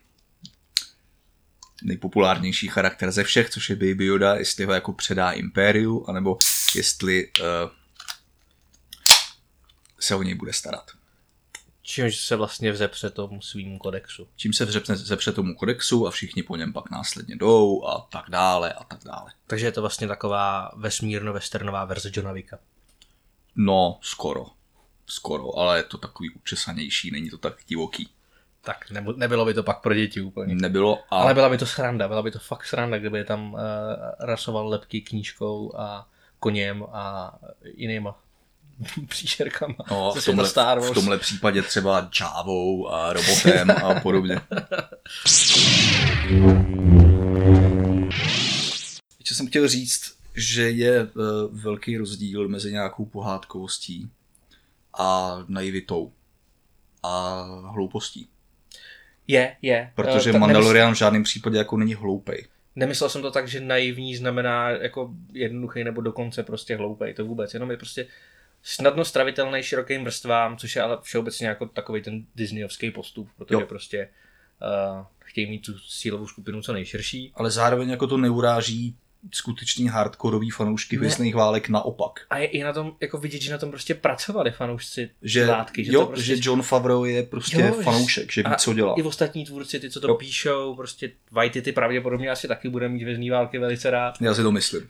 [SPEAKER 2] nejpopulárnější charakter ze všech, což je Baby Yoda, jestli ho jako předá Impériu, anebo jestli uh, se o něj bude starat.
[SPEAKER 1] Čímž se vlastně vzepře tomu svým kodexu.
[SPEAKER 2] Čím se vzepne, zepře tomu kodexu a všichni po něm pak následně jdou a tak dále a tak dále.
[SPEAKER 1] Takže je to vlastně taková vesmírno-westernová verze Johna Wicka.
[SPEAKER 2] No, skoro. Skoro, ale je to takový učesanější, není to tak divoký.
[SPEAKER 1] Tak nebo, nebylo by to pak pro děti úplně.
[SPEAKER 2] Nebylo, a
[SPEAKER 1] Ale byla by to sranda, byla by to fakt sranda, kdyby tam uh, rasoval lepky knížkou a koněm a jinýma příšerkama.
[SPEAKER 2] no, v, tomhle,
[SPEAKER 1] Star Wars.
[SPEAKER 2] v tomhle případě třeba Javou a robotem a podobně. Ještě jsem chtěl říct, že je uh, velký rozdíl mezi nějakou pohádkovostí a naivitou a hloupostí.
[SPEAKER 1] Je, je.
[SPEAKER 2] Protože
[SPEAKER 1] Eh, ta-
[SPEAKER 2] Mandalorian v žádném případě jako není hloupej.
[SPEAKER 1] Nemyslel jsem to tak, že naivní znamená jako jednoduchý nebo dokonce prostě hloupej, to vůbec, jenom je prostě snadno stravitelný širokým vrstvám, což je ale všeobecně jako takový ten disneyovský postup, protože
[SPEAKER 2] Jo.
[SPEAKER 1] prostě uh, chtějí mít tu cílovou skupinu co nejširší.
[SPEAKER 2] Ale zároveň jako to neuráží skutečný hardkorový fanoušky
[SPEAKER 1] Ne.
[SPEAKER 2] hvězdných válek naopak.
[SPEAKER 1] A je i na tom jako vidět, že na tom prostě pracovali fanoušci
[SPEAKER 2] Že,
[SPEAKER 1] látky, že
[SPEAKER 2] jo,
[SPEAKER 1] to prostě
[SPEAKER 2] že John Favreau je prostě
[SPEAKER 1] Jo,
[SPEAKER 2] fanoušek, že ví, co dělá.
[SPEAKER 1] I ostatní tvůrci, ty, co to
[SPEAKER 2] Jo.
[SPEAKER 1] píšou, prostě Waititi pravděpodobně asi taky bude mít vězný války velice rád.
[SPEAKER 2] Já si to myslím.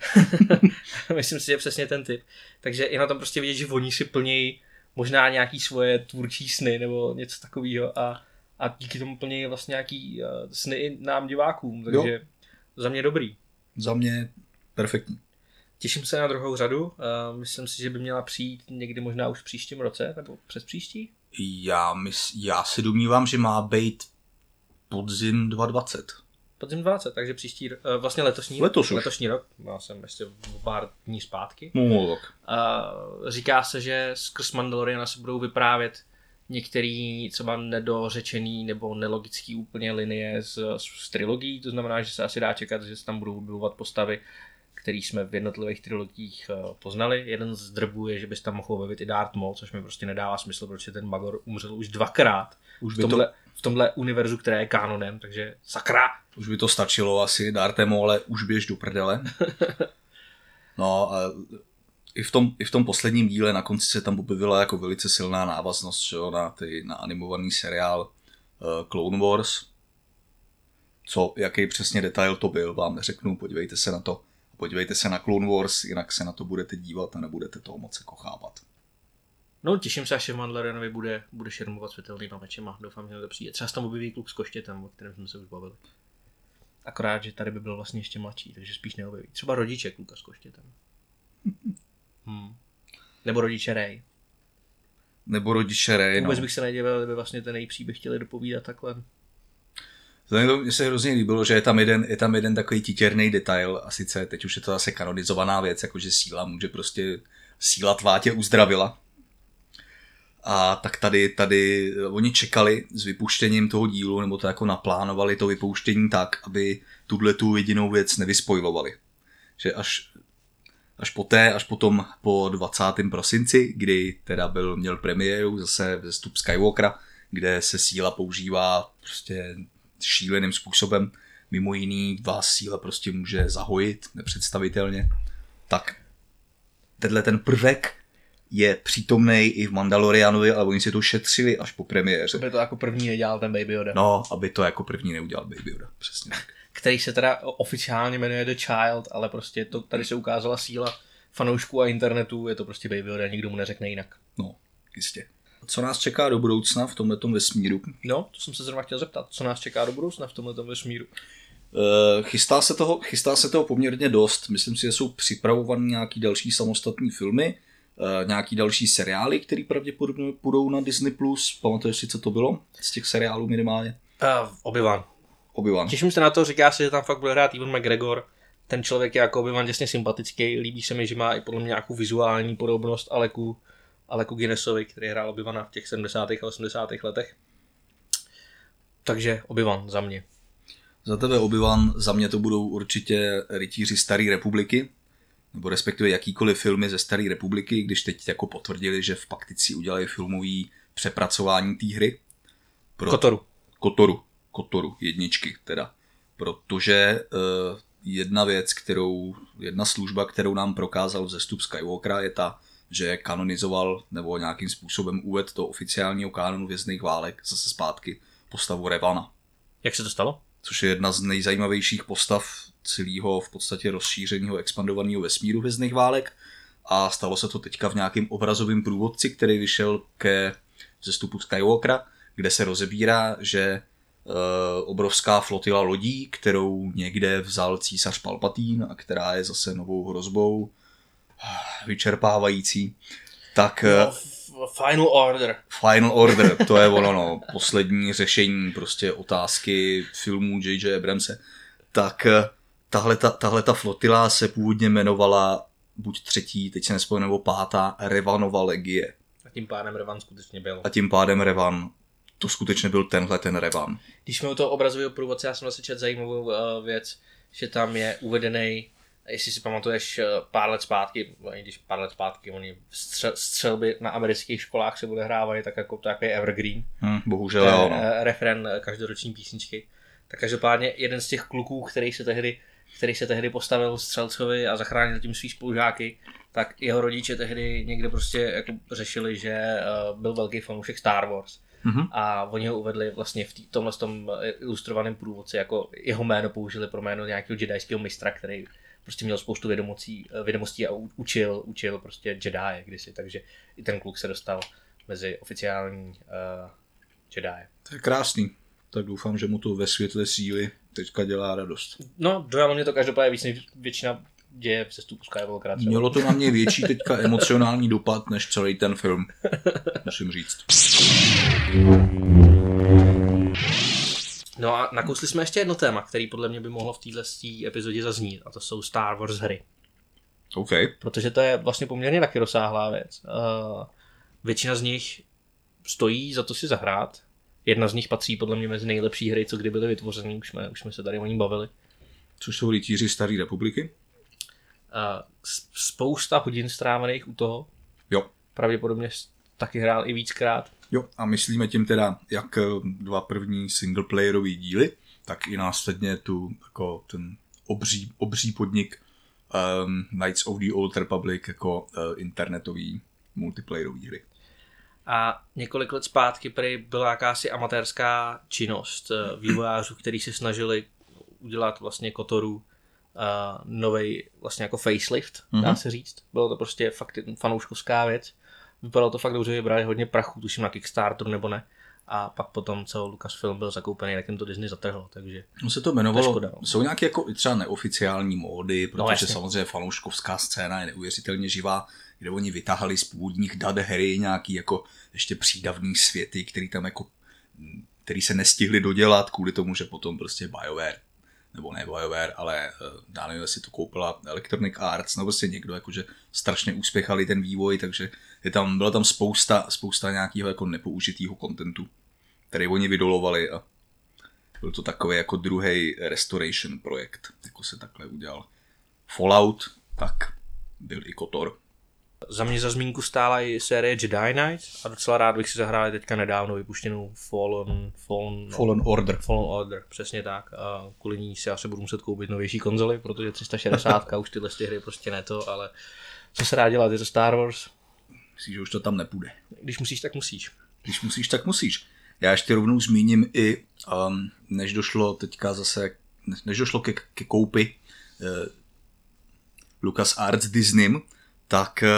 [SPEAKER 1] Myslím si, že je přesně ten typ. Takže i na tom prostě vidět, že oni si plnějí možná nějaký svoje tvůrčí sny nebo něco takového a, a díky tomu plnějí vlastně nějaký uh, sny i nám divákům, takže jo. za mě dobrý.
[SPEAKER 2] Za mě perfektní.
[SPEAKER 1] Těším se na druhou řadu, uh, myslím si, že by měla přijít někdy možná už v příštím roce, nebo přes příští.
[SPEAKER 2] Já, mys, já si domnívám, že má být podzim 2020.
[SPEAKER 1] Podzim 20, takže příští, uh, vlastně letošní,
[SPEAKER 2] Letos už.
[SPEAKER 1] letošní rok, já jsem ještě pár dní zpátky.
[SPEAKER 2] No tak.
[SPEAKER 1] A říká se, že skrz Mandaloriana se budou vyprávět některé třeba nedořečený nebo nelogický úplně linie z, z trilogií, to znamená, že se asi dá čekat, že se tam budou objevovat postavy, které jsme v jednotlivých trilogiích eh, poznali. Jeden z drbů je, že by se tam mohl objevit i Darth Maul, což mi prostě nedává smysl, protože ten Magor umřel už dvakrát
[SPEAKER 2] Už
[SPEAKER 1] v
[SPEAKER 2] by, to,
[SPEAKER 1] tomhle, v tomhle univerzu, které je kánonem, takže sakra.
[SPEAKER 2] už by to stačilo asi, Dartemu, ale už běž do prdele. No a i v, tom, i v tom posledním díle na konci se tam objevila jako velice silná návaznost že jo, na, ty, na animovaný seriál uh, Clone Wars. Co, jaký přesně detail to byl, vám neřeknu, podívejte se na to. Podívejte se na Clone Wars, jinak se na to budete dívat a nebudete toho moc jako chápat.
[SPEAKER 1] No, těším se, až v Mandalorianovi bude, bude šermovat světelnýma mečema. Doufám, že to přijde. Třeba se tam objeví kluk s koštětem, o kterém jsme se už bavili. Akorát, že tady by byl vlastně ještě mladší, takže spíš neobjeví. Třeba rodiče kluka s koštětem. Hmm. Nebo rodiče Ray.
[SPEAKER 2] Nebo rodiče no.
[SPEAKER 1] Vůbec bych se nedivil, kdyby vlastně ten její příběh chtěli dopovídat takhle.
[SPEAKER 2] Tomu, Mně se hrozně líbilo, že je tam jeden, je tam jeden takový titěrný detail a sice teď už je to zase kanonizovaná věc, jakože síla může prostě, síla tvá tě uzdravila. A tak tady, tady oni čekali s vypuštěním toho dílu, nebo to jako naplánovali to vypouštění tak, aby tuhle tu jedinou věc nevyspojlovali. Že až, až poté, až potom po 20. prosinci, kdy teda byl, měl premiéru zase vzestup Skywalkera, kde se síla používá prostě šíleným způsobem. Mimo jiný vás síla prostě může zahojit nepředstavitelně. Tak tenhle ten prvek je přítomný i v Mandalorianovi, ale oni si to šetřili až po premiéře.
[SPEAKER 1] Aby to jako první nedělal ten Baby Yoda.
[SPEAKER 2] No, aby to jako první neudělal Baby Yoda. Přesně tak.
[SPEAKER 1] Který se teda oficiálně jmenuje The Child, ale prostě to, tady se ukázala síla fanoušků a internetu, je to prostě Baby Yoda, nikdo mu neřekne jinak.
[SPEAKER 2] No, jistě. Co nás čeká do budoucna v tomto vesmíru?
[SPEAKER 1] No, to jsem se zrovna chtěl zeptat, co nás čeká do budoucna v tomto vesmíru.
[SPEAKER 2] Eh, Chystá se, toho, chystá se toho poměrně dost. Myslím si, že jsou připravované nějaký další samostatné filmy, eh, nějaký další seriály, které pravděpodobně půjdou na Disney+. Pamatuješ si, co to bylo z těch seriálů minimálně?
[SPEAKER 1] Uh, Obi-Wan.
[SPEAKER 2] Obi-Wan.
[SPEAKER 1] Těším se na to, říká se, že tam fakt bude hrát Ivan McGregor. Ten člověk je jako Obi-Wan těsně sympatický, líbí se mi, že má i podle mě nějakou vizuální podobnost Aleku, Aleku Guinnessovi, který hrál Obi-Wana v těch 70. a 80. letech. Takže Obi-Wan za mě.
[SPEAKER 2] Za tebe Obi-Wan, za mě to budou určitě rytíři Staré republiky, nebo respektive jakýkoliv filmy ze Staré republiky, když teď jako potvrdili, že v Paktici udělají filmový přepracování té hry. Pro...
[SPEAKER 1] Kotoru.
[SPEAKER 2] Kotoru. Kotoru, jedničky teda. Protože uh, jedna věc, kterou, jedna služba, kterou nám prokázal vzestup Skywalkera, je ta, že kanonizoval nebo nějakým způsobem uved do oficiálního kánonu vězných válek zase zpátky postavu Revana.
[SPEAKER 1] Jak se to stalo?
[SPEAKER 2] Což je jedna z nejzajímavějších postav celého v podstatě rozšířeného expandovaného vesmíru vězných válek a stalo se to teďka v nějakém obrazovém průvodci, který vyšel ke zestupu Skywalkera, kde se rozebírá, že obrovská flotila lodí, kterou někde vzal císař Palpatín a která je zase novou hrozbou, vyčerpávající, tak...
[SPEAKER 1] No, final Order.
[SPEAKER 2] Final Order, to je ono, no, poslední řešení prostě otázky filmů J.J. Abramse. Tak tahle ta, tahle ta flotila se původně jmenovala buď třetí, teď se nespomínám, nebo pátá Revanova legie.
[SPEAKER 1] A tím pádem Revan skutečně byl.
[SPEAKER 2] A tím pádem Revan, to skutečně byl tenhle ten Revan.
[SPEAKER 1] Když jsme u toho obrazového průvodce, já jsem zase četl zajímavou uh, věc, že tam je uvedený jestli si pamatuješ eh, pár let zpátky, i když pár let zpátky, oni střel, střelby na amerických školách se odehrávají tak jako takový evergreen.
[SPEAKER 2] Hmm, bohužel jo. No.
[SPEAKER 1] Eh, refren každoroční písničky. Tak každopádně jeden z těch kluků, který se tehdy, který se tehdy postavil střelcovi a zachránil tím svý spolužáky, tak jeho rodiče tehdy někde prostě jako řešili, že byl velký fanoušek Star Wars. Mm-hmm. A oni ho uvedli vlastně v tý, tomhle tom ilustrovaném průvodci, jako jeho jméno použili pro jméno nějakého jedajského mistra, který prostě měl spoustu vědomostí, eh, vědomostí a učil, učil prostě Jedi kdysi, takže i ten kluk se dostal mezi oficiální uh, Jedi.
[SPEAKER 2] To je krásný. Tak doufám, že mu to ve světle síly teďka dělá radost.
[SPEAKER 1] No, dojalo mě to každopádně víc než většina děje v sestupu Skywalkera.
[SPEAKER 2] Třeba. Mělo to na mě větší teďka emocionální dopad než celý ten film, musím říct.
[SPEAKER 1] No a nakousli jsme ještě jedno téma, který podle mě by mohlo v této epizodě zaznít, a to jsou Star Wars hry.
[SPEAKER 2] OK.
[SPEAKER 1] Protože to je vlastně poměrně taky rozsáhlá věc. Uh, většina z nich stojí za to si zahrát. Jedna z nich patří podle mě mezi nejlepší hry, co kdy byly vytvořeny, už jsme, už jsme se tady o ní bavili.
[SPEAKER 2] Což jsou rytíři Staré republiky?
[SPEAKER 1] Uh, spousta hodin strávených u toho.
[SPEAKER 2] Jo.
[SPEAKER 1] Pravděpodobně taky hrál i víckrát.
[SPEAKER 2] Jo, a myslíme tím teda jak eh, dva první singleplayerové díly, tak i následně tu jako ten obří, obří podnik um, Knights of the Old Republic jako uh, internetový multiplayerový hry.
[SPEAKER 1] A několik let zpátky prý byla jakási amatérská činnost eh, vývojářů, kteří se snažili udělat vlastně Kotoru uh, novej vlastně jako facelift, dá mhm. se říct. Bylo to prostě fakt fanouškovská věc vypadalo to fakt dobře, vybrali hodně prachu, tuším na Kickstarter nebo ne. A pak potom, co Lucasfilm byl zakoupený, tak jim to Disney zatrhlo, takže...
[SPEAKER 2] No se to jmenovalo, to škoda, no. jsou nějaké jako třeba neoficiální módy, no, protože no, samozřejmě fanouškovská scéna je neuvěřitelně živá, kde oni vytáhali z původních dat hry nějaký jako ještě přídavný světy, který tam jako který se nestihli dodělat kvůli tomu, že potom prostě BioWare nebo ne BioWare, ale já nevím, jestli to koupila Electronic Arts, nebo prostě někdo, jakože strašně úspěchali ten vývoj, takže je tam, byla tam spousta, spousta nějakého jako nepoužitého kontentu, který oni vydolovali a byl to takový jako druhý restoration projekt, jako se takhle udělal. Fallout, tak byl i Kotor.
[SPEAKER 1] Za mě za zmínku stála i série Jedi Knight a docela rád bych si zahrál teďka nedávno vypuštěnou Fallen, Fallen,
[SPEAKER 2] Fallen Order.
[SPEAKER 1] Fallen Order, přesně tak. A kvůli ní si asi budu muset koupit novější konzoli, protože 360 už tyhle hry prostě ne to, ale co se rád dělat, je to Star Wars.
[SPEAKER 2] Myslíš, že už to tam nepůjde?
[SPEAKER 1] Když musíš, tak musíš.
[SPEAKER 2] Když musíš, tak musíš. Já ještě rovnou zmíním i, um, než došlo teďka zase, než došlo ke, ke koupi uh, Lucas Arts Disney, tak eh,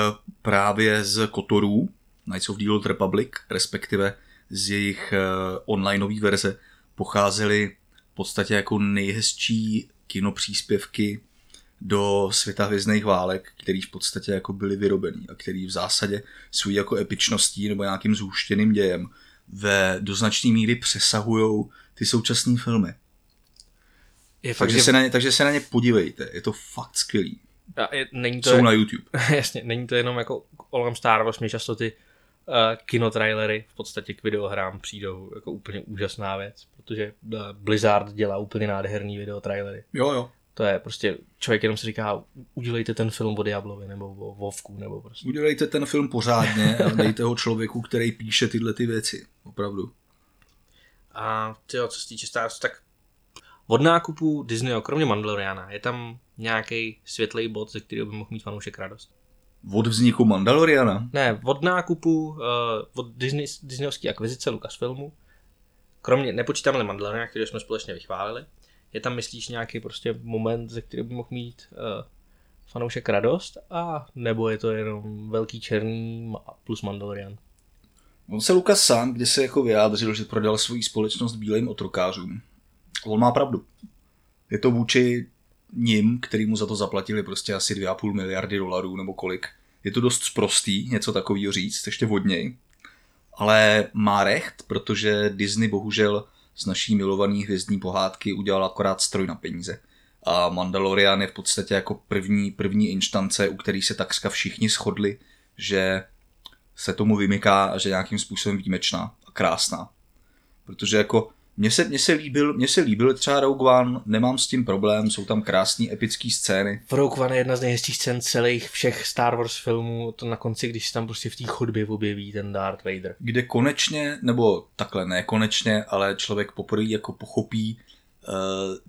[SPEAKER 2] právě z Kotorů, Knights of the Old Republic, respektive z jejich eh, onlineové verze, pocházely v podstatě jako nejhezčí kinopříspěvky do světa hvězdných válek, který v podstatě jako byly vyrobený a který v zásadě svůj jako epičností nebo nějakým zhuštěným dějem ve do značné míry přesahují ty současné filmy. Je fakt, takže, že... se na ně, takže se na ně podívejte, je to fakt skvělý.
[SPEAKER 1] A je, není to
[SPEAKER 2] Jsou je, na YouTube.
[SPEAKER 1] Jasně, není to jenom jako kolem Star Wars, mě často ty uh, kinotrailery v podstatě k videohrám přijdou jako úplně úžasná věc, protože uh, Blizzard dělá úplně nádherný videotrailery.
[SPEAKER 2] Jo, jo.
[SPEAKER 1] To je prostě, člověk jenom si říká, udělejte ten film o Diablovi nebo o Vovku nebo prostě.
[SPEAKER 2] Udělejte ten film pořádně a dejte ho člověku, který píše tyhle ty věci, opravdu.
[SPEAKER 1] A tyjo, co se týče Star Wars, tak od nákupu Disneyho, kromě Mandaloriana, je tam nějaký světlej bod, ze kterého by mohl mít fanoušek radost?
[SPEAKER 2] Od vzniku Mandaloriana?
[SPEAKER 1] Ne, od nákupu, uh, od Disney, Disneyovské akvizice Lucasfilmu, kromě, nepočítáme Mandaloriana, který jsme společně vychválili, je tam, myslíš, nějaký prostě moment, ze kterého by mohl mít uh, fanoušek radost, a nebo je to jenom velký černý plus Mandalorian?
[SPEAKER 2] On se Lukas sám, kdy se jako vyjádřil, že prodal svoji společnost bílým otrokářům. On má pravdu. Je to vůči ním, který mu za to zaplatili prostě asi 2,5 miliardy dolarů nebo kolik. Je to dost sprostý něco takového říct, ještě vodněj. Ale má recht, protože Disney bohužel z naší milované hvězdní pohádky udělal akorát stroj na peníze. A Mandalorian je v podstatě jako první, první instance, u který se takřka všichni shodli, že se tomu vymyká a že nějakým způsobem výjimečná a krásná. Protože jako mně se, mně se, líbil, mně se líbil třeba Rogue One, nemám s tím problém, jsou tam krásné epické scény.
[SPEAKER 1] V Rogue One je jedna z nejhezčích scén celých všech Star Wars filmů, to na konci, když se tam prostě v té chodbě objeví ten Darth Vader.
[SPEAKER 2] Kde konečně, nebo takhle ne konečně, ale člověk poprvé jako pochopí uh,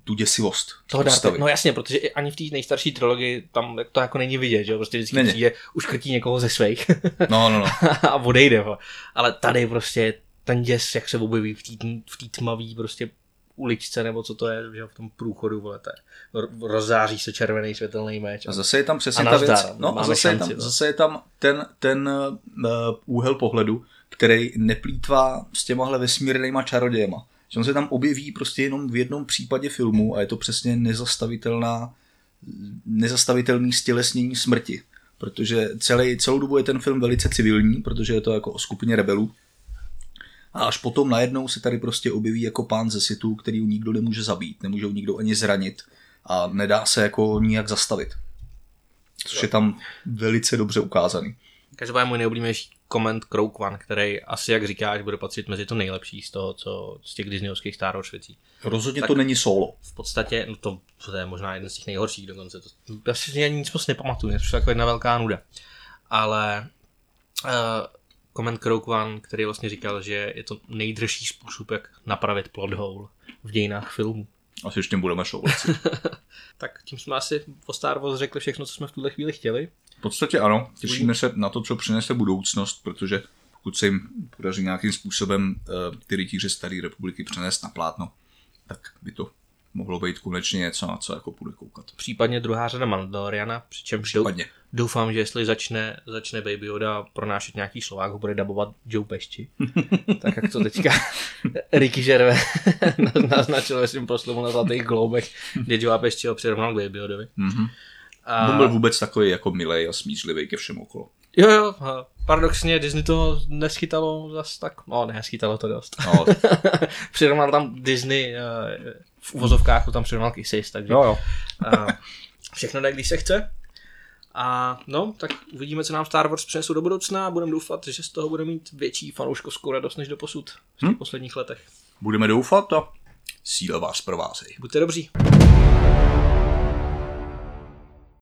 [SPEAKER 2] tu děsivost.
[SPEAKER 1] Toho Darth, no jasně, protože ani v té nejstarší trilogii tam to jako není vidět, že prostě vždycky není. přijde, uškrtí někoho ze svých.
[SPEAKER 2] no, no, no.
[SPEAKER 1] a odejde ho. Ale tady prostě ten děs, jak se objeví v té v tmavý prostě uličce, nebo co to je, že v tom průchodu, vole, to rozzáří se červený světelný meč.
[SPEAKER 2] A, a zase je tam přesně ta věc, no a zase, šanci, je tam, zase je tam ten, ten uh, úhel pohledu, který neplýtvá s těmahle vesmírnýma čarodějema. Že on se tam objeví prostě jenom v jednom případě filmu a je to přesně nezastavitelná, nezastavitelný stělesnění smrti. Protože celý, celou dobu je ten film velice civilní, protože je to jako o skupině rebelů, a až potom najednou se tady prostě objeví jako pán ze situ, který nikdo nemůže zabít, nemůže ho nikdo ani zranit a nedá se jako nijak zastavit. Což je tam velice dobře ukázaný.
[SPEAKER 1] Každopádně můj nejoblíbenější koment Croak One, který asi, jak říkáš, bude patřit mezi to nejlepší z toho, co z těch Disneyovských Star Wars věcí.
[SPEAKER 2] Rozhodně tak to není solo.
[SPEAKER 1] V podstatě, no to, to je možná jeden z těch nejhorších dokonce. To, já si ani nic moc nepamatuju, je to jako jedna velká nuda. Ale uh, koment One, který vlastně říkal, že je to nejdržší způsob, jak napravit plot hole v dějinách filmu.
[SPEAKER 2] Asi ještě budeme souhlasit.
[SPEAKER 1] tak tím jsme asi o Star Wars řekli všechno, co jsme v tuhle chvíli chtěli.
[SPEAKER 2] V podstatě ano, těšíme se na to, co přinese budoucnost, protože pokud se jim podaří nějakým způsobem uh, ty rytíře Staré republiky přenést na plátno, tak by to mohlo být konečně něco, na co jako půjde koukat.
[SPEAKER 1] Případně druhá řada Mandaloriana, přičemž Případně. doufám, že jestli začne, začne Baby Yoda pronášet nějaký Slovák, ho bude dabovat Joe Pešti. tak jak to teďka Ricky Žerve naznačil ve svým proslovu na Zlatých globech, kde Joe Pešti ho přirovnal k Baby Yodovi. Mm-hmm.
[SPEAKER 2] A... On byl vůbec takový jako milej a smířlivý ke všem okolo.
[SPEAKER 1] Jo, jo, paradoxně Disney to neschytalo zas tak, no neschytalo to dost. No. Přirovnal tam Disney uh, v uvozovkách, to tam přirovnal k ISIS, takže
[SPEAKER 2] jo, jo.
[SPEAKER 1] uh, všechno jde, když se chce. A no, tak uvidíme, co nám Star Wars přinesou do budoucna a budeme doufat, že z toho bude mít větší fanouškovskou radost než do posud v těch hmm? posledních letech.
[SPEAKER 2] Budeme doufat a síla vás provázej.
[SPEAKER 1] Buďte dobří.